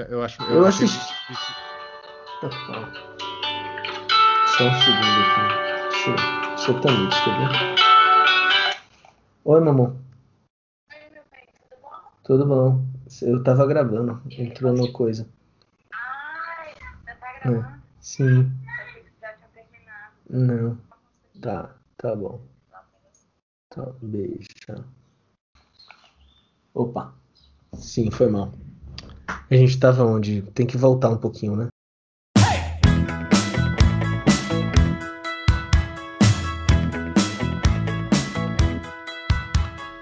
Eu acho. Eu assisti. Tá bom. Só um segundo aqui. Deixa eu. Você tá mute, quer ver? Oi, meu amor. Tudo bom? Eu tava gravando. Entrou no coisa. Ai, você tá gravando? É. Sim. Achei que já tinha terminado. Não. Tá, tá bom. Tá, beijo. Opa. Sim, foi mal. A gente tava onde? Tem que voltar um pouquinho, né?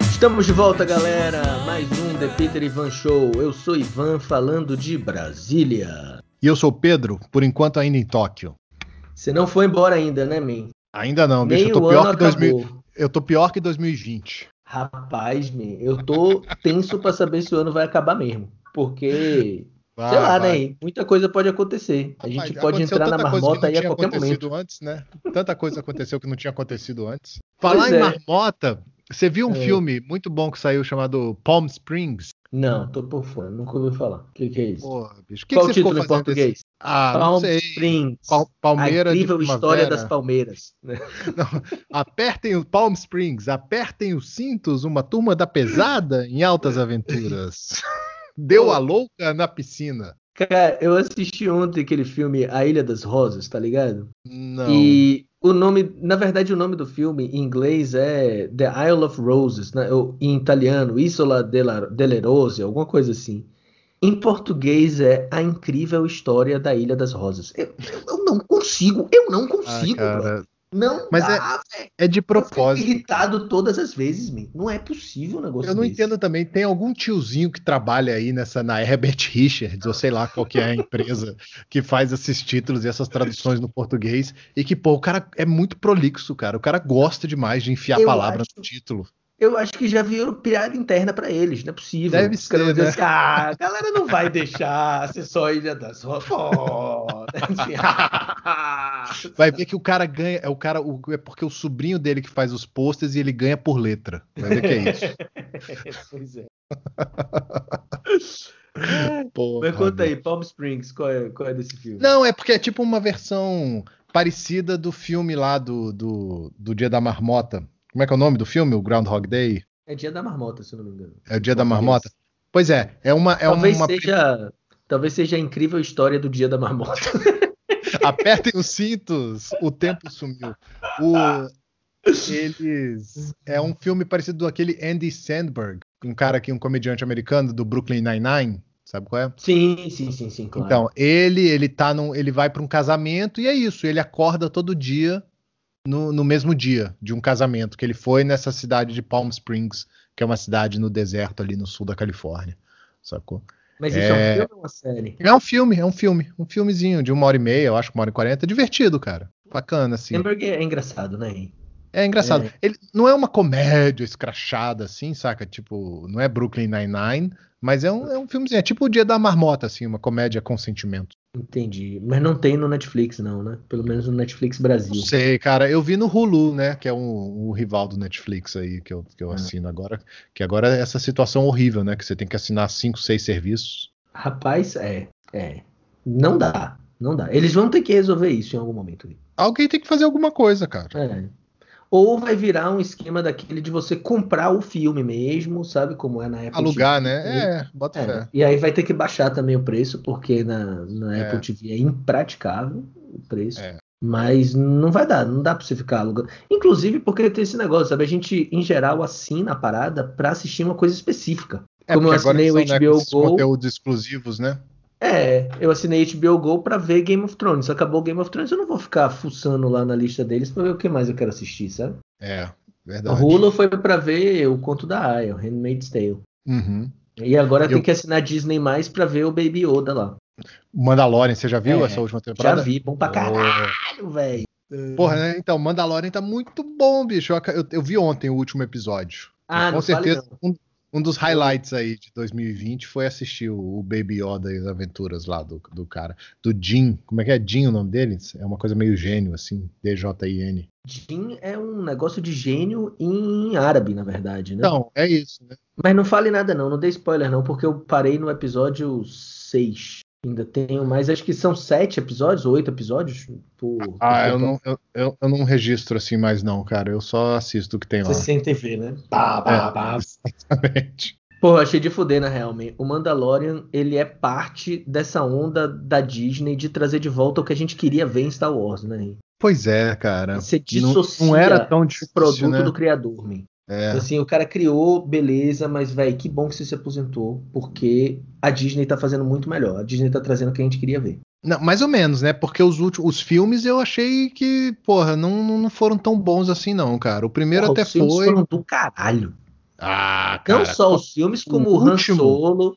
Estamos de volta, galera. Mais um The Peter Ivan Show. Eu sou Ivan falando de Brasília. E eu sou Pedro, por enquanto ainda em Tóquio. Você não foi embora ainda, né, Min? Ainda não, bicho. Meio Eu tô, pior que 2000, acabou. eu tô pior que 2020. Rapaz, Min, eu tô tenso pra saber se o ano vai acabar mesmo. Porque, Vai, sei lá, vai. né? Muita coisa pode acontecer. A gente pode entrar na marmota aí a qualquer momento. antes, né? Tanta coisa aconteceu que não tinha acontecido antes. Pois Falar em é. marmota, você viu um É. filme muito bom que saiu chamado Palm Springs? Não, tô por fora, nunca ouvi falar. O que, que é isso? Porra, bicho. O que, Qual que o título em português? desse- Ah, Palm. Springs. Pal- Palmeira a incrível história das palmeiras. né? Não, apertem o Palm Springs, apertem os cintos, uma turma da pesada em altas aventuras. Deu a louca na piscina. Cara, eu assisti ontem aquele filme A Ilha das Rosas, tá ligado? Não. E o nome, na verdade, o nome do filme em inglês é The Isle of Roses, né? Ou, em italiano, Isola della, delle Rose, alguma coisa assim. Em português é A Incrível História da Ilha das Rosas. Eu, eu- não consigo, eu não Ah, consigo, bro. cara, Não Mas dá, é- é de Eu propósito. irritado todas as vezes, man. Não é possível um negócio Eu não desse. entendo também. Tem algum tiozinho que trabalha aí nessa na Herbert Richards, ou sei lá qual que é a empresa que faz esses títulos e essas traduções no português, e que, pô, o cara é muito prolixo, cara. O cara gosta demais de enfiar Eu palavra acho- no título. Eu acho que já virou piada interna pra eles, não é possível. Deve ser, dizer né? assim, ah, a galera não vai deixar ser só Ilha. Pô, assim, Vai ver que o cara ganha, é o cara, o- é porque o sobrinho dele que faz os posters e ele ganha por letra. Vai ver que é isso. pois é. Porra, Mas conta aí. Palm Springs, qual é, qual é desse filme? Não, é porque é tipo uma versão parecida do filme lá do, do, do Dia da Marmota. Como é que é o nome do filme? O Groundhog Day? É Dia da Marmota, se eu não me engano. É o Dia da. Marmota? Pois é, é uma. É talvez, uma seja, talvez seja a incrível história do Dia da Marmota. Apertem os cintos, o tempo sumiu. O- Eles. É um filme parecido com aquele Andy Sandberg, um cara aqui, um comediante americano do Brooklyn Nine-Nine. Sabe qual é? sim, sim, sim, sim, claro. Então, ele ele tá num, ele vai para um casamento e é isso, ele acorda todo dia no, no mesmo dia de um casamento que ele foi nessa cidade de Palm Springs, que é uma cidade no deserto ali no sul da Califórnia. Sacou? Mas isso é... um é- filme ou uma série? É um filme, é um filme, um filmezinho de uma hora e meia, eu acho que uma hora e quarenta, divertido, cara. Bacana, assim. Sandberg é engraçado, né? É engraçado. É. Ele não é uma comédia escrachada, assim, saca? Tipo, não é Brooklyn Nine-Nine, mas é um, é um filmezinho. É tipo o Dia da Marmota, assim, uma comédia com sentimento. Entendi. Mas não tem no Netflix, não, né? Pelo menos no Netflix Brasil. Não sei, cara. Eu vi no Hulu, né? Que é um, um rival do Netflix aí que eu, que eu Ah. assino agora. Que agora é essa situação horrível, né? Que você tem que assinar cinco, seis serviços. Rapaz, é, é. Não dá, não dá. Eles vão ter que resolver isso em algum momento. Alguém tem que fazer alguma coisa, cara. É. Ou vai virar um esquema daquele de você comprar o filme mesmo, sabe como é na Apple Alugar, TV. né? É, bota É, fé. E aí vai ter que baixar também o preço, porque na, na É. Apple TV é impraticável o preço. É. Mas não vai dar, não dá pra você ficar alugando. Inclusive porque tem esse negócio, sabe? A gente, em geral, assina a parada pra assistir uma coisa específica. É, Como eu porque agora assinei o né, HBO esses Go. conteúdos exclusivos, né? É, eu assinei HBO Go pra ver Game of Thrones. Acabou Game of Thrones, eu não vou ficar fuçando lá na lista deles pra ver o que mais eu quero assistir, sabe? É, A verdade. Hulu foi pra ver o Conto da Aya, o Handmaid's Tale. Uhum. E agora tem Eu- que assinar Disney mais pra ver o Baby Yoda lá. Mandalorian, você já viu É, essa última Já temporada? vi, bom pra Oh. caralho, velho. Porra, né? Então, Mandalorian tá muito bom, bicho. Eu, eu- eu vi ontem o último episódio. Ah, com certeza um, Um dos highlights aí de 2020 foi assistir o, Baby Yoda e as aventuras lá do, do cara. Do Jim. Como é que é Jim o nome dele? É uma coisa meio gênio, assim. D-J-I-N. Jin é um negócio de gênio em árabe, na verdade, né? Então, é isso, né? Mas não fale nada não, não dê spoiler não, porque eu parei no episódio 6. Ainda tenho mais, acho que são sete episódios, oito episódios. Por, Ah, por eu não, eu, eu, eu não registro assim mais não, cara. Eu só assisto o que tem lá. Você sente ver, né? Bah, bah, É. bah. Exatamente. Pô, achei de fuder, na real, man. O Mandalorian, ele é parte dessa onda da Disney de trazer de volta o que a gente queria ver em Star Wars, né? Pois é, cara. Você Não, dissocia não era tão o difícil, produto né? do criador, man. É. Assim, o cara criou, beleza, mas, velho, que bom que você se aposentou, porque a Disney tá fazendo muito melhor. A Disney tá trazendo o que a gente queria ver. Não, mais ou menos, né? Porque os últimos os filmes eu achei que, porra, não, não foram tão bons assim, não, cara. O primeiro Porra, até os filmes foi. foram do caralho. Ah, Não cara. só os filmes, como o o Han Solo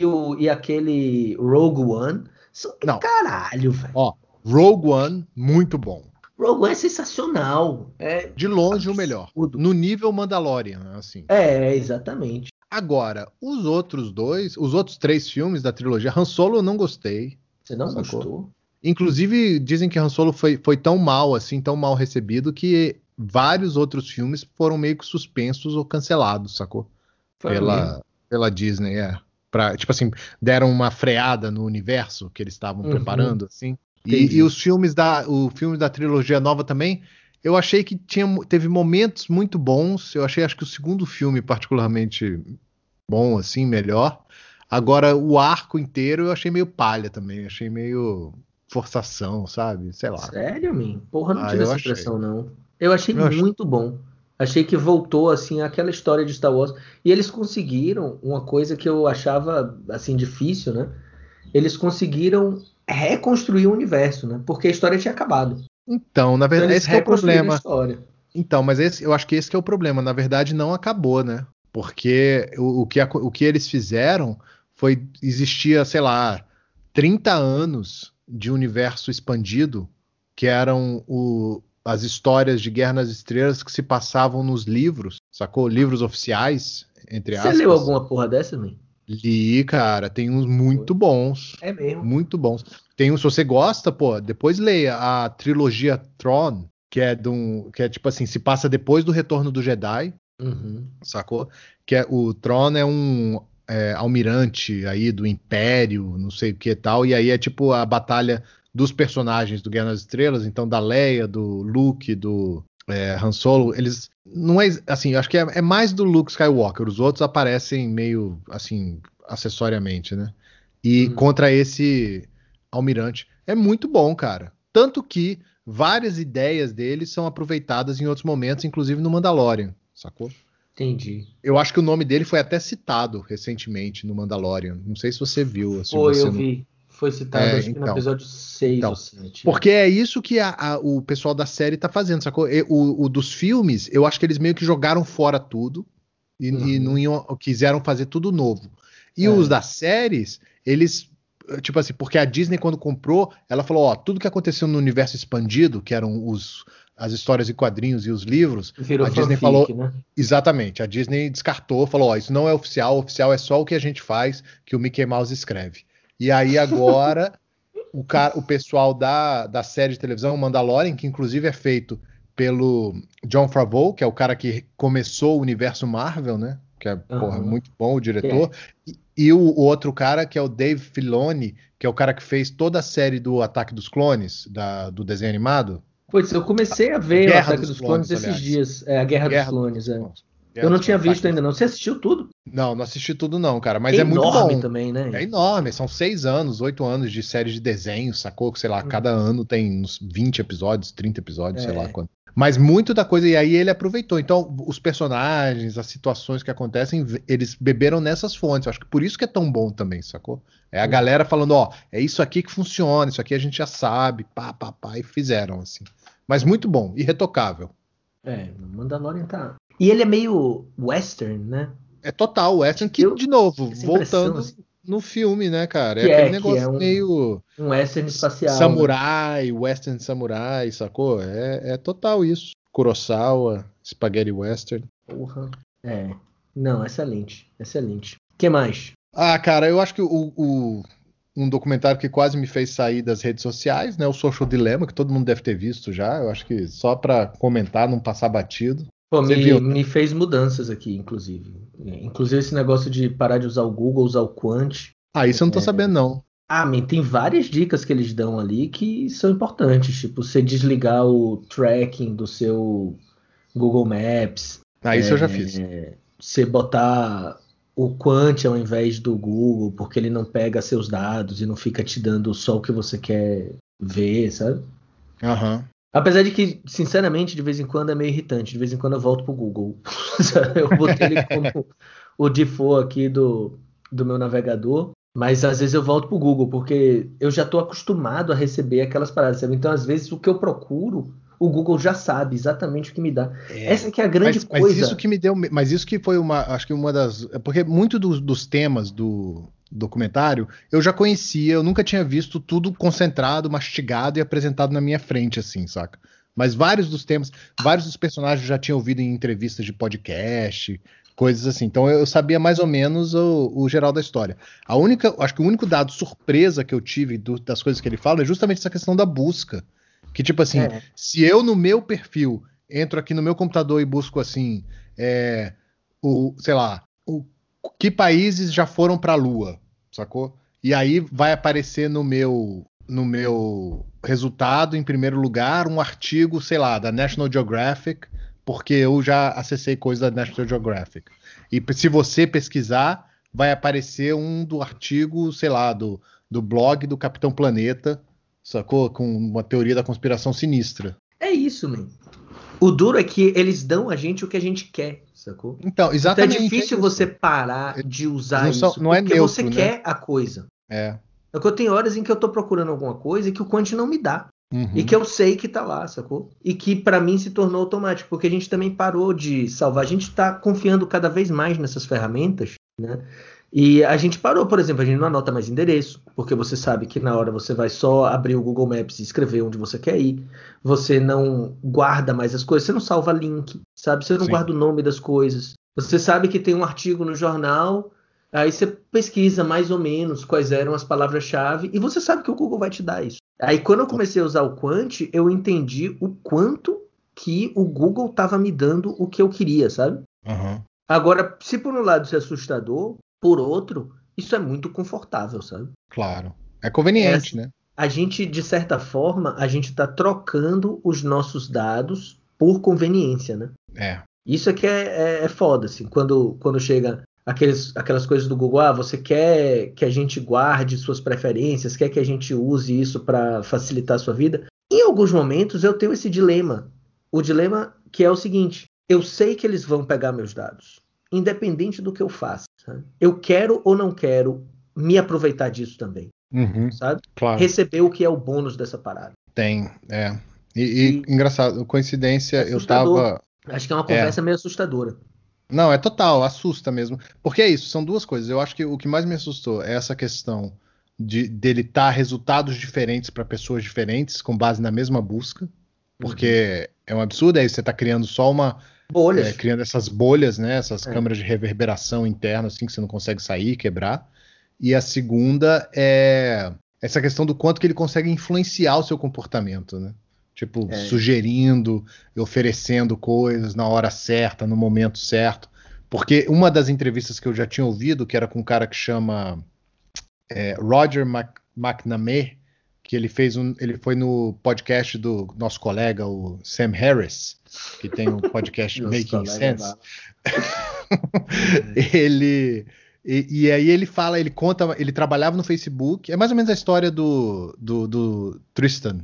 e, o, e aquele Rogue One são do Não. caralho, velho. Ó, Rogue One, muito bom. Rogue One é sensacional. É, De longe o melhor. Absurdo. No nível Mandalorian, assim. é, exatamente. Agora, os outros dois, os outros três filmes da trilogia, Han Solo eu não gostei. Você não Sacou? gostou? Inclusive, dizem que Han Solo foi, foi tão mal, assim, tão mal recebido, que vários outros filmes foram meio que suspensos ou cancelados, sacou? Foi mesmo. Pela, pela Disney, é. Pra, tipo assim, deram uma freada no universo que eles estavam Uhum. preparando, assim. E, e os filmes da, o filme da trilogia nova também, eu achei que tinha, teve momentos muito bons. Eu achei, acho que o segundo filme particularmente bom, assim, melhor. Agora, o arco inteiro eu achei meio palha também. Achei meio forçação, sabe? Sei lá. Sério, mim? Porra, não Ah, tive essa achei. impressão, não. Eu achei Eu achei. muito bom. Achei que voltou, assim, aquela história de Star Wars. E eles conseguiram uma coisa que eu achava, assim, difícil, né? Eles conseguiram reconstruir o universo, né? Porque a história tinha acabado. Então, na Então, verdade, eles esse é o problema. Então, mas esse, eu acho que esse que é o problema. Na verdade, não acabou, né? Porque o, o que, o que eles fizeram foi existia, sei lá, 30 anos de universo expandido, que eram o- as histórias de Guerra nas Estrelas que se passavam nos livros, sacou? Livros oficiais, entre Você aspas. leu alguma porra dessa, mim? Li, cara, tem uns muito bons. É mesmo. Muito bons. Tem um, se você gosta, pô, depois leia a trilogia Tron, que é de um, que é tipo assim, se passa depois do Retorno do Jedi, Uhum. sacou? Que é o Tron é um é, almirante aí do Império, não sei o que e tal, e aí é tipo a batalha dos personagens do Guerra nas Estrelas, então da Leia, do Luke, do é, Han Solo, eles não é assim, eu acho que é, é mais do Luke Skywalker, os outros aparecem meio assim acessoriamente, né? E Hum. contra esse almirante é muito bom, cara. Tanto que várias ideias dele são aproveitadas em outros momentos, inclusive no Mandalorian, sacou? Entendi. Eu acho que o nome dele foi até citado recentemente no Mandalorian. Não sei se você viu. se Foi, você eu não- vi. Foi citado, É, acho que no então. episódio 6 Então. ou 7. Porque é isso que a- a- o pessoal da série tá fazendo, sacou? E O, o dos filmes, eu acho que eles meio que jogaram fora tudo e, Uhum. e não iam, quiseram fazer tudo novo. E É. os das séries, eles. Tipo assim, porque a Disney, quando comprou, ela falou: ó, tudo que aconteceu no universo expandido, que eram os, as histórias em quadrinhos e os livros, Virou a Disney fanfic, falou- né? Exatamente, a Disney descartou, falou: ó, isso não é oficial, oficial é só o que a gente faz, que o Mickey Mouse escreve. E aí agora o, cara, o pessoal da, da série de televisão Mandalorian, que inclusive é feito pelo John Favreau, que é o cara que começou o universo Marvel, né? Que é porra, muito bom o diretor. E, e o, o outro cara, que é o Dave Filoni, que é o cara que fez toda a série do Ataque dos Clones, da- do desenho animado. Pois, eu comecei a ver o Ataque dos dos, Clones, Clones, esses aliás. dias. É, a Guerra, Guerra dos Clones, é. Nossa, Eu não tinha visto ainda não. Você assistiu tudo? Não, não assisti tudo não, cara, mas é, muito enorme bom. também, né? É enorme, são seis anos, oito anos de série de desenho, sacou? Que, Sei lá, Hum. cada ano tem uns 20 episódios, 30 episódios, sei É. lá quanto. Mas muito da coisa, e aí ele aproveitou. Então, os personagens, as situações que acontecem, eles beberam nessas fontes. Eu acho que por isso que é tão bom também, sacou? É a galera falando, ó, é isso aqui que funciona, isso aqui a gente já sabe, pá, pá, pá, e fizeram, assim. Mas muito bom, irretocável. É, Mandalorian tá. E ele é meio western, né? É total western, que, Eu- de novo, voltando assim. no filme, né, cara? É é, aquele que negócio é um- meio... Um western espacial. né? Samurai, Western Samurai, sacou? É, é total isso. Kurosawa, Spaghetti Western. Porra. É. Não, excelente, excelente. O que mais? Ah, cara, eu acho que o, o- um documentário que quase me fez sair das redes sociais, né? O Social Dilemma, que todo mundo deve ter visto já. Eu acho que só pra comentar, não passar batido. Pô, me, viu? me fez mudanças aqui, inclusive. Inclusive esse negócio de parar de usar o Google, usar o Quant. Ah, isso eu não tô É. sabendo, não. Ah, man, tem várias dicas que eles dão ali que são importantes. Tipo, você desligar o tracking do seu Google Maps. Ah, isso eu já É, fiz. Você botar o Quant ao invés do Google, porque ele não pega seus dados e não fica te dando só o que você quer ver, sabe? Aham. Apesar de que, sinceramente, de vez em quando é meio irritante. De vez em quando eu volto pro Google. eu botei ele como o default aqui do, do meu navegador. Mas às vezes eu volto pro Google, porque eu já estou acostumado a receber aquelas paradas, sabe? Então, às vezes, o que eu procuro, o Google já sabe exatamente o que me dá. Essa que é a grande Mas, mas coisa. isso que me deu. Mas isso que foi uma. Acho que uma das. é Porque muito dos, dos temas do documentário eu já conhecia, eu nunca tinha visto tudo concentrado, mastigado e apresentado na minha frente, assim, saca? Mas vários dos temas, vários dos personagens eu já tinha ouvido em entrevistas de podcast, coisas assim. Então eu sabia mais ou menos o, o geral da história. A única, acho que o único dado surpresa que eu tive do- das coisas que ele fala é justamente essa questão da busca. Que tipo assim, É. se eu no meu perfil entro aqui no meu computador e busco assim, é, o, sei lá, o, que países já foram para a Lua, sacou? E aí vai aparecer no meu no meu resultado em primeiro lugar um artigo, sei lá, da National Geographic, porque eu já acessei coisa da National Geographic. E se você pesquisar, vai aparecer um do artigo, sei lá, do, do blog do Capitão Planeta, sacou? Com uma teoria da conspiração sinistra. É isso, man. O duro é que eles dão a gente o que a gente quer, sacou? Então, Então é exatamente. difícil isso. você parar de usar Não são- isso, não é porque neutro, você né? quer a coisa. É. É que eu tenho horas em que eu tô procurando alguma coisa e que o Quant não me dá. Uhum. E que eu sei que tá lá, sacou? E que pra mim se tornou automático, porque a gente também parou de salvar. A gente tá confiando cada vez mais nessas ferramentas, né? E a gente parou, por exemplo, a gente não anota mais endereço, porque você sabe que na hora você vai só abrir o Google Maps e escrever onde você quer ir. Você não guarda mais as coisas, você não salva link, sabe? Você não Sim. guarda o nome das coisas. Você sabe que tem um artigo no jornal, aí você pesquisa mais ou menos quais eram as palavras-chave e você sabe que o Google vai te dar isso. Aí quando eu comecei a usar o Quant, eu entendi o quanto que o Google estava me dando o que eu queria, sabe? Aham. Agora, se por um lado isso é assustador, por outro, isso é muito confortável, sabe? Claro. É conveniente, né? A gente, de certa forma, a gente está trocando os nossos dados por conveniência, né? É. Isso é que é, é, é foda, assim, quando, quando chega aqueles, aquelas coisas do Google, ah, você quer que a gente guarde suas preferências, quer que a gente use isso para facilitar a sua vida. Em alguns momentos eu tenho esse dilema. O dilema que é o seguinte: eu sei que eles vão pegar meus dados, independente do que eu faça. sabe? Eu quero ou não quero me aproveitar disso também, Uhum. sabe? Claro. Receber o que é o bônus dessa parada. Tem, é. E, e, engraçado, coincidência, eu Assustador. tava. Acho que é uma conversa meio assustadora. Não, é total, assusta mesmo. Porque é isso, são duas coisas. Eu acho que o que mais me assustou é essa questão de dele dar resultados diferentes para pessoas diferentes, com base na mesma busca. Porque é um absurdo, aí você está criando só uma. Bolhas. é, criando essas bolhas, né? Essas É. câmeras de reverberação interna, assim, que você não consegue sair, quebrar. E a segunda é essa questão do quanto que ele consegue influenciar o seu comportamento, né? Tipo, É. sugerindo, oferecendo coisas na hora certa, no momento certo. Porque uma das entrevistas que eu já tinha ouvido, que era com um cara que chama é, Roger Mc- McNamee, que ele fez um, ele foi no podcast do nosso colega, o Sam Harris, que tem um podcast Making Sense. ele e, e aí ele fala, ele conta, ele trabalhava no Facebook. É mais ou menos a história do, do, do Tristan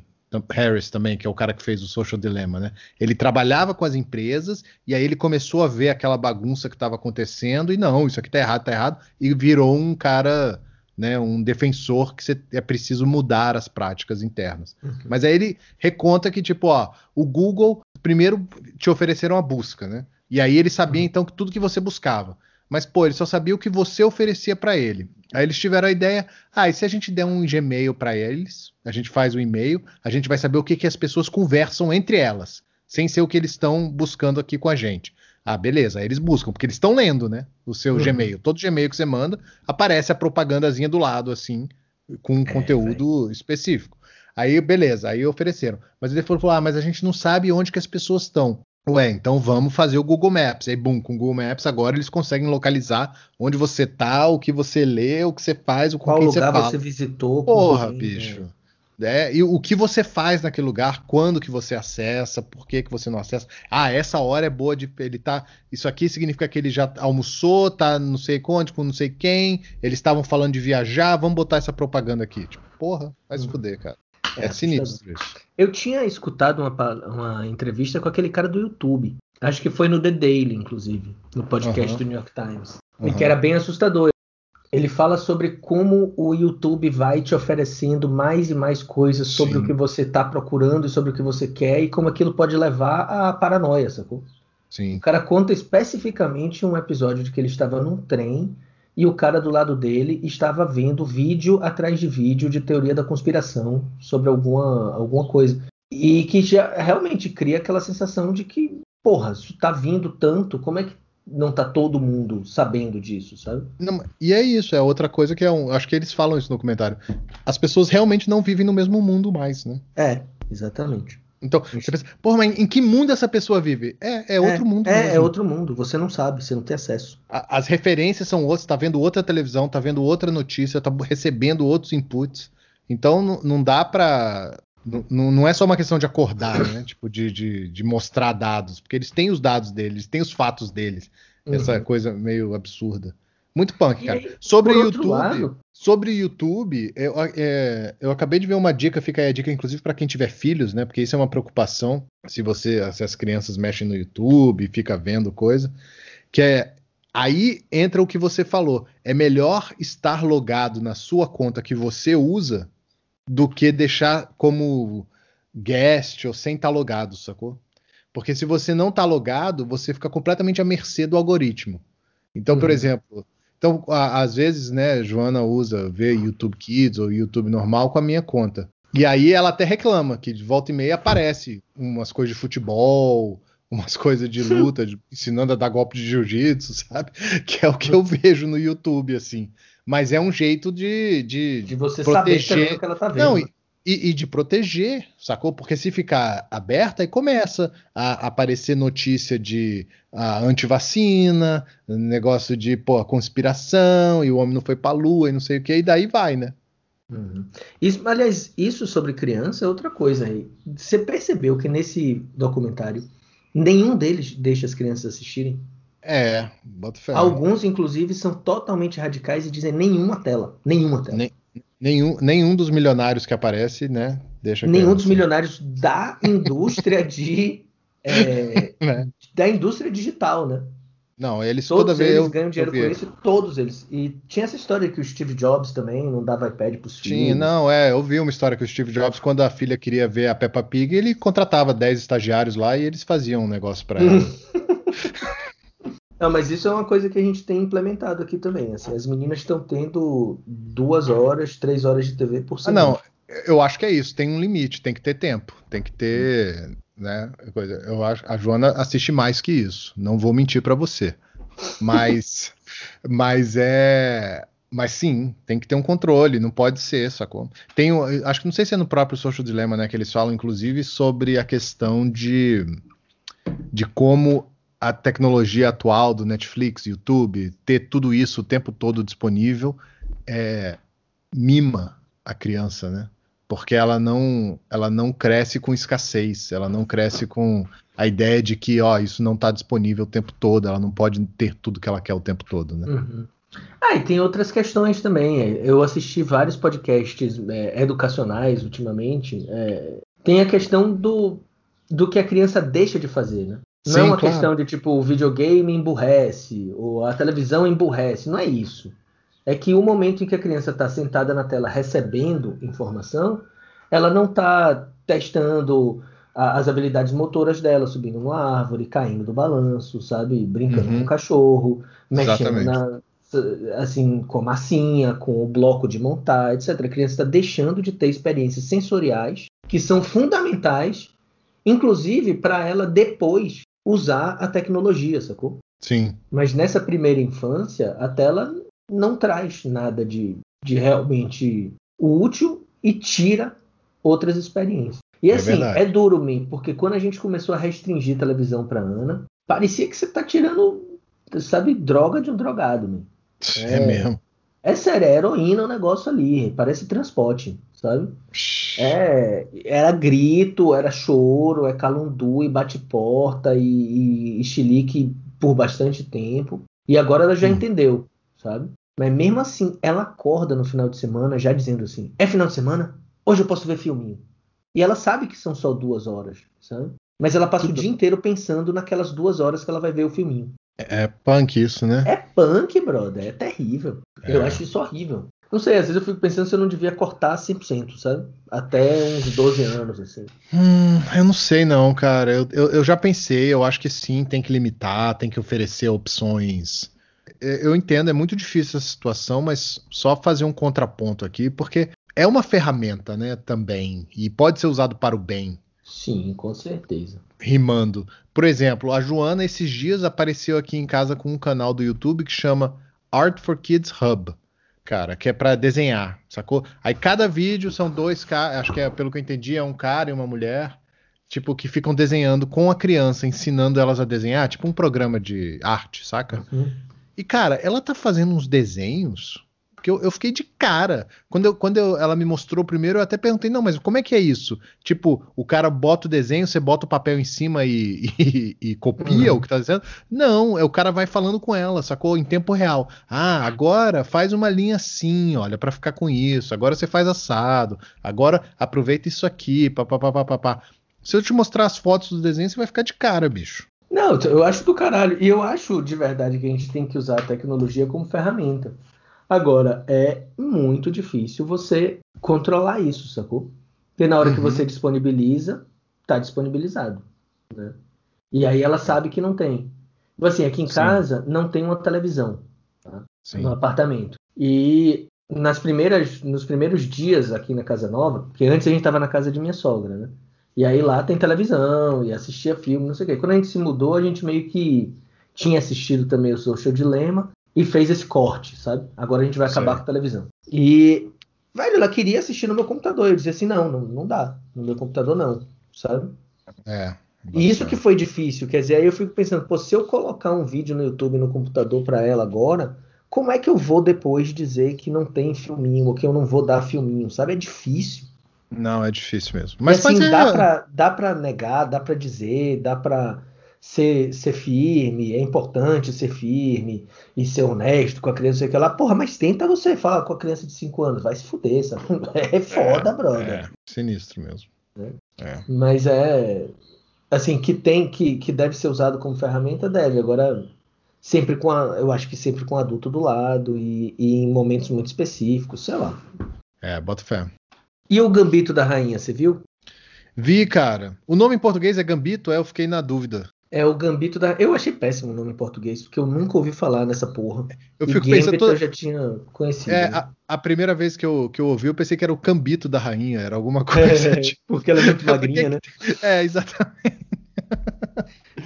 Harris também, que é o cara que fez o Social Dilemma, né? Ele trabalhava com as empresas e aí ele começou a ver aquela bagunça que estava acontecendo e não, isso aqui tá errado, tá errado, e virou um cara, né, um defensor que cê- é preciso mudar as práticas internas. Uhum. Mas aí ele reconta que, tipo, ó, o Google primeiro te ofereceram a busca, né? E aí ele sabia, então, que tudo que você buscava. Mas, pô, ele só sabia o que você oferecia para ele. Aí eles tiveram a ideia, ah, e se a gente der um Gmail para eles, a gente faz o e-mail, a gente vai saber o que, que as pessoas conversam entre elas, sem ser o que eles estão buscando aqui com a gente. Ah, beleza. Aí eles buscam, porque eles estão lendo, né? O seu Uhum. Gmail. Todo Gmail que você manda, aparece a propagandazinha do lado, assim, com um É, conteúdo específico. Aí, beleza, aí ofereceram. Mas ele falou, ah, mas a gente não sabe onde que as pessoas estão. Ué, então vamos fazer o Google Maps. Aí, bum, com o Google Maps agora eles conseguem localizar onde você tá, o que você lê, o que você faz, o com Qual quem lugar você fala. você visitou? Porra, quem, bicho. Né? E o que você faz naquele lugar, quando que você acessa, por que que você não acessa. Ah, essa hora é boa de ele tá, isso aqui significa que ele já almoçou, tá não sei onde, com não sei quem, eles estavam falando de viajar, vamos botar essa propaganda aqui. Tipo, porra, vai se Hum. fuder, cara. É, É, sinistro isso. Eu tinha escutado uma, uma entrevista com aquele cara do YouTube. Acho que foi no The Daily, inclusive, no podcast Aham. do New York Times. E Aham. que era bem assustador. Ele fala sobre como o YouTube vai te oferecendo mais e mais coisas sobre Sim. o que você está procurando e sobre o que você quer e como aquilo pode levar à paranoia, sacou? O Sim. cara conta especificamente um episódio de que ele estava num trem e o cara do lado dele estava vendo vídeo atrás de vídeo de teoria da conspiração sobre alguma, alguma coisa. E que já realmente cria aquela sensação de que, porra, isso tá vindo tanto, como é que não tá todo mundo sabendo disso, sabe? Não, e é isso, é outra coisa que é um. Acho que eles falam isso no documentário. As pessoas realmente não vivem no mesmo mundo mais, né? É, exatamente. Então, você pensa, porra, mas em que mundo essa pessoa vive? É, é outro mundo. É, mesmo. é outro mundo. Você não sabe, você não tem acesso. A- As referências são outras, tá vendo outra televisão, tá vendo outra notícia, tá recebendo outros inputs. Então não, não dá pra. Não, não é só uma questão de acordar, né? Tipo, de, de, de mostrar dados, porque eles têm os dados deles, eles têm os fatos deles. Essa Uhum. coisa meio absurda. Muito punk, cara. aí, Sobre YouTube. lado- Sobre o YouTube, eu, é, eu acabei de ver uma dica, fica aí a dica, inclusive, para quem tiver filhos, né? Porque isso é uma preocupação. Se você, se as crianças mexem no YouTube, fica vendo coisa, que é aí entra o que você falou. É melhor estar logado na sua conta que você usa do que deixar como guest ou sem estar logado, sacou? Porque se você não tá logado, você fica completamente à mercê do algoritmo. Então, por Uhum. exemplo, então, a- às vezes, né, Joana usa, vê YouTube Kids ou YouTube normal com a minha conta. E aí ela até reclama que de volta e meia aparece umas coisas de futebol, umas coisas de luta, de- ensinando a dar golpe de jiu-jitsu, sabe? Que é o que eu vejo no YouTube, assim. Mas é um jeito de, de, De você proteger. saber o que ela tá vendo. Não, e, e- e de proteger, sacou? Porque se ficar aberta, aí começa a aparecer notícia de ah, antivacina, negócio de pô, conspiração, e o homem não foi pra lua e não sei o que, e daí vai, né? Uhum. Isso, aliás, isso sobre criança é outra coisa. aí. Você percebeu que nesse documentário nenhum deles deixa as crianças assistirem? É, bota fé. Alguns, inclusive, são totalmente radicais e dizem nenhuma tela. Nenhuma tela. Nem- Nenhum, nenhum dos milionários que aparece, né? Deixa Nenhum dos milionários da indústria de. é, né? da indústria digital, né? Não, eles toda Todos vez eles eu, ganham dinheiro eu com isso, todos eles. E tinha essa história que o Steve Jobs também não dava iPad pros filhos. Tinha, não, é, eu vi uma história que o Steve Jobs, quando a filha queria ver a Peppa Pig, ele contratava 10 estagiários lá e eles faziam um negócio pra ela. Não, mas isso é uma coisa que a gente tem implementado aqui também. Assim, as meninas estão tendo duas horas, três horas de TV por Ah, semana. não, eu acho que é isso, tem um limite, tem que ter tempo, tem que ter, né, coisa. Eu acho, a Joana assiste mais que isso, não vou mentir pra você. Mas mas é, mas sim, tem que ter um controle, não pode ser, sacou? Tem, um- acho que não sei se é no próprio Social Dilemma, né, que eles falam inclusive sobre a questão de de como a tecnologia atual do Netflix, YouTube, ter tudo isso o tempo todo disponível, é, mima a criança, né? Porque ela não, ela não cresce com escassez, ela não cresce com a ideia de que, ó, isso não está disponível o tempo todo, ela não pode ter tudo que ela quer o tempo todo, né? Uhum. Ah, e tem outras questões também. Eu assisti vários podcasts é, educacionais ultimamente. é, tem a questão do, do que a criança deixa de fazer, né? Não é Sim, uma claro. questão de tipo o videogame emburrece ou a televisão emburrece. Não é isso. É que o momento em que a criança está sentada na tela recebendo informação, ela não está testando a- as habilidades motoras dela, subindo numa árvore, caindo do balanço, sabe? Brincando Uhum. com o cachorro, mexendo Exatamente. na, assim, com a massinha, com o bloco de montar, etc. A criança está deixando de ter experiências sensoriais que são fundamentais, inclusive para ela depois usar a tecnologia, sacou? Sim. Mas nessa primeira infância, a tela não traz nada de, de realmente útil e tira outras experiências. E É assim, verdade. é, duro, mim, porque quando a gente começou a restringir televisão pra Ana, parecia que você tá tirando, sabe, droga de um drogado, man. É, É. mesmo. É sério, é heroína o negócio ali, parece transporte, sabe? É, era grito, era choro, é calundu e bate-porta e, e, chilique por bastante tempo. E agora ela já Hum. entendeu, sabe? Mas mesmo assim, ela acorda no final de semana já dizendo assim: é final de semana? Hoje eu posso ver filminho. E ela sabe que são só duas horas, sabe? Mas ela passa o dia inteiro pensando naquelas duas horas que ela vai ver o filminho. É punk isso, né? É punk, brother, é terrível. Eu É. acho isso horrível. Não sei, às vezes eu fico pensando se eu não devia cortar 100%, sabe? Até uns 12 anos, assim. Hum, eu não sei não, cara. Eu, eu, eu já pensei, eu acho que sim, tem que limitar, tem que oferecer opções. É, Eu entendo, é muito difícil essa situação, mas só fazer um contraponto aqui, porque é uma ferramenta, né, também, e pode ser usado para o bem, Sim, com certeza. rimando. Por exemplo, a Joana esses dias apareceu aqui em casa com um canal do YouTube que chama Art for Kids Hub, cara, que é para desenhar, sacou? Aí cada vídeo são dois caras, acho que é, pelo que eu entendi, é um cara e uma mulher, tipo, que ficam desenhando com a criança, ensinando elas a desenhar, tipo um programa de arte, saca? E, cara, ela tá fazendo uns desenhos que eu, eu fiquei de cara. Quando, eu, quando eu- ela me mostrou primeiro, eu até perguntei, não, mas como é que é isso? Tipo, o cara bota o desenho, você bota o papel em cima e, e- e copia Uhum. o que tá dizendo? Não, é o cara vai falando com ela, sacou? Em tempo real. Ah, agora faz uma linha assim, olha, pra ficar com isso. Agora você faz assado. Agora aproveita isso aqui, papapá. Se eu te mostrar as fotos do desenho, você vai ficar de cara, bicho. Não, eu acho do caralho. E eu acho de verdade que a gente tem que usar a tecnologia como ferramenta. Agora, é muito difícil você controlar isso, sacou? Porque na hora que Uhum. você disponibiliza, tá disponibilizado. Né? E aí ela sabe que não tem. Tipo assim, aqui em Sim. casa não tem uma televisão. Sim. no apartamento. E nas primeiras, nos primeiros dias aqui na casa nova, porque antes a gente estava na casa de minha sogra, né? E aí lá tem televisão e assistia filme, não sei o quê. Quando a gente se mudou, a gente meio que tinha assistido também o Social Dilema e fez esse corte, sabe? Agora a gente vai acabar Sei. com a televisão. E, velho, ela queria assistir no meu computador. Eu dizia assim: não, não, não dá. No meu computador não, sabe? É. E isso que foi difícil, quer dizer, aí eu fico pensando, pô, se eu colocar um vídeo no YouTube no computador pra ela agora, como é que eu vou depois dizer que não tem filminho ou que eu não vou dar filminho, sabe? É difícil. Não, é difícil mesmo. Mas Mas, assim, mas é- dá pra, dá pra negar, dá pra dizer, dá pra ser, ser firme, é importante ser firme e ser honesto com a criança, sei que lá. Porra, mas tenta você falar com a criança de 5 anos, vai se fuder, sabe? É foda, brother. É, sinistro mesmo. Né? É. Mas é assim que tem que, que deve ser usado como ferramenta deve agora sempre com a, eu acho que sempre com o adulto do lado e, e em momentos muito específicos, sei lá. É, bota fé. E o Gambito da Rainha, você viu? Vi, cara. O nome em português é Gambito, é, eu fiquei na dúvida. É o Gambito da. Eu achei péssimo o nome em português porque eu nunca ouvi falar nessa porra. Eu e fico Gambit pensando. toda- eu já tinha conhecido. É, né? a, a primeira vez que eu, que eu ouvi, eu pensei que era o Cambito da Rainha, era alguma coisa. É, tipo, porque ela é muito magrinha, né? é, exatamente.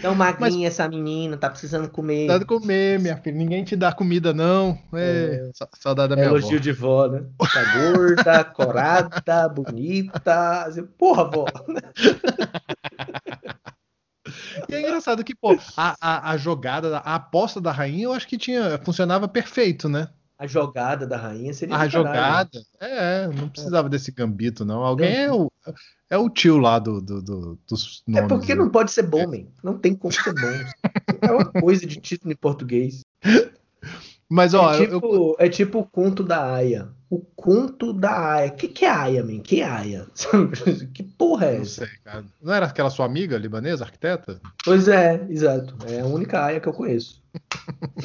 Tão magrinha essa menina, tá precisando comer. De comer, minha filha. Ninguém te dá comida, não. É, sa- Saudade da É minha avó. elogio de vó, né? Tá gorda, corada, bonita. Porra, vó. E é engraçado que, pô, a, a, a jogada, a aposta da rainha, eu acho que tinha, funcionava perfeito, né? A jogada da rainha seria A caralho. jogada, é, não precisava desse gambito, não. Alguém é o, é o tio lá do, do, do- dos É nomes. porque né? não pode ser bom, man. Não tem como ser bom. É uma coisa de título em português. Mas, ó, é, eu- eu, tipo, é tipo o conto da Aya. O conto da Aya. O que, que é Aya, man? Que é Aya? Que porra é não essa? sei, cara. Não era aquela sua amiga libanesa, arquiteta? Pois é, exato. É a única Aya que eu conheço.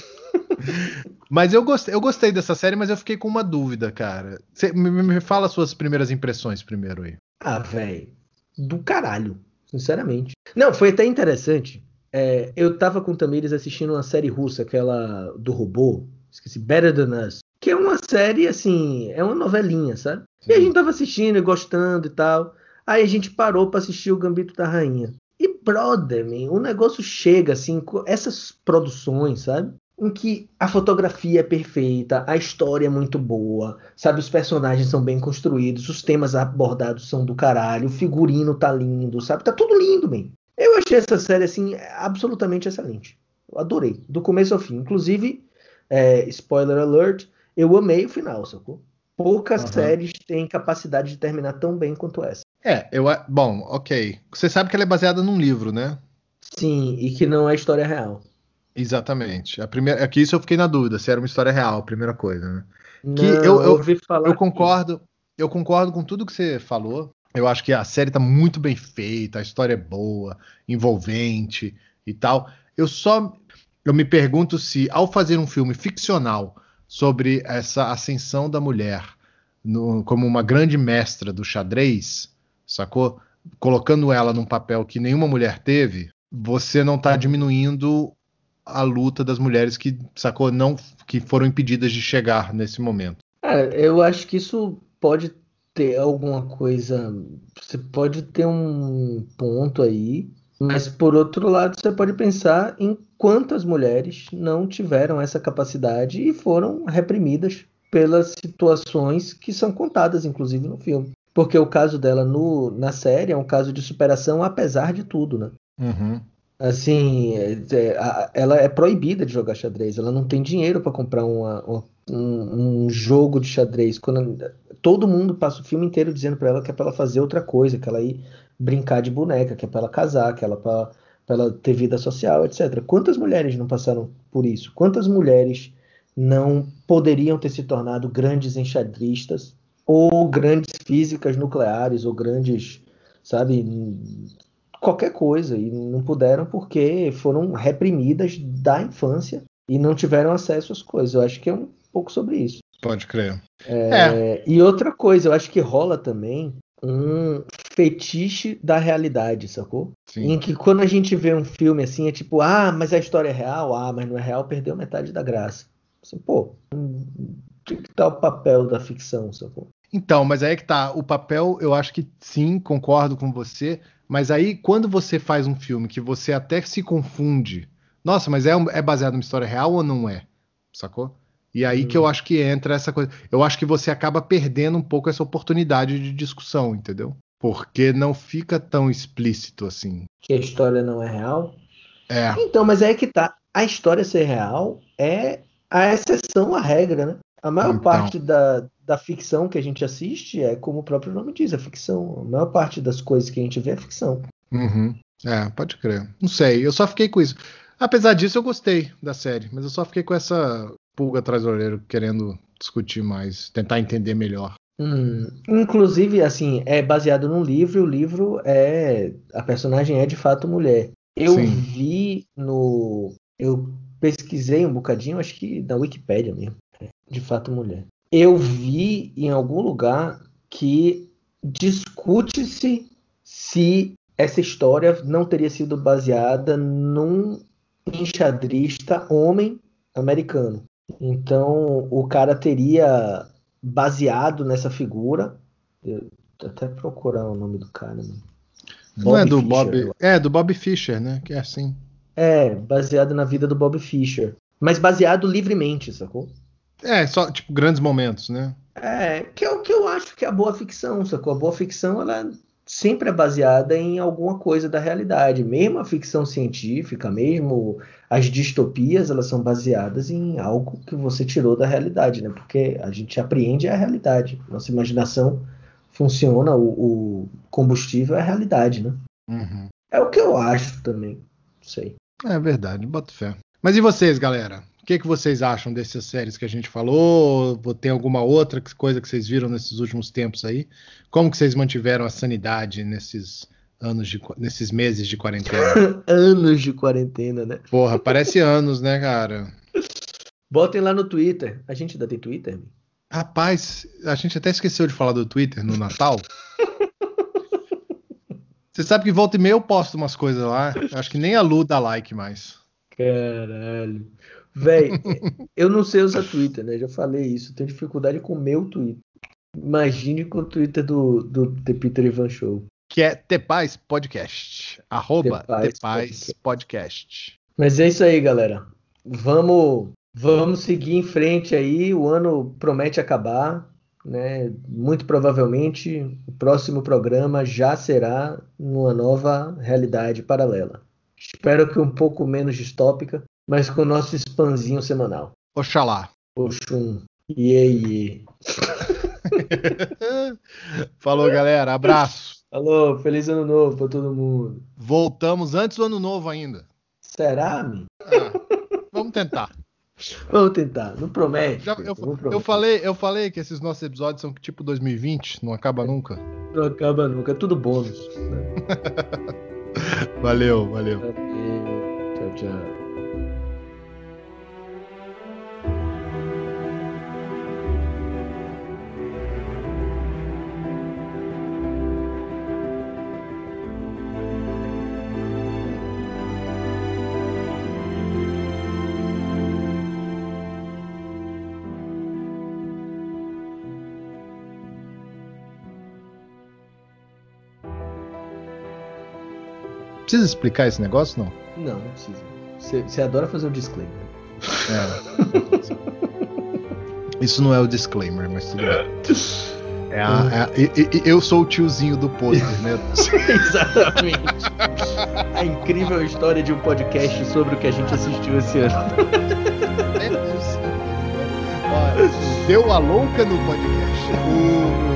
Mas eu gostei, eu gostei dessa série, mas eu fiquei com uma dúvida, cara. Você, me, me fala as suas primeiras impressões primeiro aí. Ah, velho. Do caralho. Sinceramente. Não, foi até interessante. É, eu tava com o Tamires assistindo uma série russa, aquela do robô. Esqueci, Better Than Us. Que é uma série, assim, é uma novelinha, sabe? E a gente tava assistindo e gostando e tal. Aí a gente parou pra assistir o Gambito da Rainha. E, brother, man, o negócio chega assim, com essas produções, sabe? Em que a fotografia é perfeita, a história é muito boa, sabe? Os personagens são bem construídos, os temas abordados são do caralho, o figurino tá lindo, sabe? Tá tudo lindo, man. Eu achei essa série, assim, absolutamente excelente. Eu adorei, do começo ao fim. Inclusive, é, spoiler alert, eu amei o final, sacou? Poucas Uhum. séries têm capacidade de terminar tão bem quanto essa. É, eu. Bom, ok. Você sabe que ela é baseada num livro, né? Sim, e que não é história real. Exatamente. A primeira, aqui isso eu fiquei na dúvida, se era uma história real, a primeira coisa, né? Não, eu- eu- ouvi falar Eu que- concordo, eu concordo com tudo que você falou. Eu acho que a série tá muito bem feita, a história é boa, envolvente e tal. Eu só eu me pergunto se ao fazer um filme ficcional sobre essa ascensão da mulher no- como uma grande mestra do xadrez, sacou? Colocando ela num papel que nenhuma mulher teve, você não tá diminuindo a luta das mulheres que, sacou, não que foram impedidas de chegar nesse momento. Eu acho que isso pode ter alguma coisa. Você pode ter um ponto aí, mas por outro lado, você pode pensar em quantas mulheres não tiveram essa capacidade e foram reprimidas pelas situações que são contadas, inclusive, no filme. Porque o caso dela no, na série é um caso de superação apesar de tudo, né? Uhum. Assim, é- é, ela é proibida de jogar xadrez. Ela não tem dinheiro para comprar uma- uma- um, um jogo de xadrez. Quando todo mundo passa o filme inteiro dizendo para ela que é para ela fazer outra coisa, que ela ir brincar de boneca, que é para ela casar, que ela para ela ter vida social, etc. Quantas mulheres não passaram por isso? Quantas mulheres não poderiam ter se tornado grandes enxadristas ou grandes físicas nucleares ou grandes, sabe, qualquer coisa e não puderam porque foram reprimidas da infância e não tiveram acesso às coisas. Eu acho que é um pouco sobre isso. Pode crer. É, E outra coisa, eu acho que rola também um fetiche da realidade, sacou? Sim. Em que quando a gente vê um filme assim, é tipo, ah, mas a história é real, ah, mas não é real, perdeu metade da graça. Assim, pô, tinha que estar o papel da ficção, sacou? Então, mas aí é que tá. O papel, eu acho que sim, concordo com você. Mas aí, quando você faz um filme que você até se confunde, nossa, mas é, é baseado numa história real ou não é? Sacou? E aí que eu acho que entra essa coisa. Eu acho que você acaba perdendo um pouco essa oportunidade de discussão, entendeu? Porque não fica tão explícito assim. Que a história não é real. É. Então, mas é que tá. A história ser real é a exceção à regra, né? A maior Então. parte da, da ficção que a gente assiste é como o próprio nome diz, é ficção. A maior parte das coisas que a gente vê é ficção. Uhum. É, pode crer. Não sei, eu só fiquei com isso. Apesar disso, eu gostei da série, mas eu só fiquei com essa pulga atrás do orelho, querendo discutir mais, tentar entender melhor. Hum, inclusive, assim, é baseado num livro, e o livro é. A personagem é de fato mulher. Eu Sim. vi no. Eu pesquisei um bocadinho, acho que na Wikipédia mesmo. é, De fato mulher. Eu vi em algum lugar que discute-se se essa história não teria sido baseada num enxadrista homem americano. Então, o cara teria baseado nessa figura. Eu, vou até procurar o nome do cara. Né? Não é Bob do Fischer, Bob. É, do Bob Fischer, né? Que é assim. É, baseado na vida do Bob Fischer. Mas baseado livremente, sacou? É, só, tipo, grandes momentos, né? É, que é o que eu acho que é a boa ficção, sacou? A boa ficção, ela sempre é baseada em alguma coisa da realidade. Mesmo a ficção científica, mesmo as distopias, elas são baseadas em algo que você tirou da realidade, né? Porque a gente apreende a realidade. Nossa imaginação funciona, o, o combustível é a realidade, né? Uhum. É o que eu acho também. Sei. É verdade, boto fé. Mas e vocês, galera? O que, que vocês acham dessas séries que a gente falou? Ou tem alguma outra coisa que vocês viram nesses últimos tempos aí? Como que vocês mantiveram a sanidade nesses anos de, nesses meses de quarentena? Anos de quarentena, né? Porra, parece anos, né, cara? Botem lá no Twitter. A gente ainda tem Twitter? Mi? Rapaz, a gente até esqueceu de falar do Twitter no Natal. Você sabe que volta e meia eu posto umas coisas lá. Acho que nem a Lu dá like mais. Caralho. Véi, eu não sei usar Twitter, né? Já falei isso. Tenho dificuldade com o meu Twitter. Imagine com o Twitter do, do The Peter Ivan Show. que é Tepaz Podcast. Arroba Tepaz Tepaz Podcast. Mas é isso aí, galera. Vamos, vamos seguir em frente aí. O ano promete acabar, né? Muito provavelmente o próximo programa já será numa nova realidade paralela. Espero que um pouco menos distópica, mas com o nosso spamzinho semanal. Oxalá. Oxum. Iê, Falou, galera. Abraço. Alô, feliz ano novo pra todo mundo. Voltamos antes do ano novo ainda. Será, meu? Ah, vamos tentar. Vamos tentar, não promete. Já- eu, não eu falei, eu falei que esses nossos episódios são tipo 2020, não acaba nunca. Não acaba nunca, é tudo bônus. né? Valeu, valeu. Tchau, tchau. Precisa explicar esse negócio, não? Não, não precisa. Você você adora fazer um disclaimer. É. Isso não é o disclaimer, mas tudo bem. É a- é a- e- e- eu sou o tiozinho do pôster, né? Exatamente. A incrível história de um podcast sobre o que a gente assistiu esse ano. Ó, Deu a louca no podcast. O, o- não,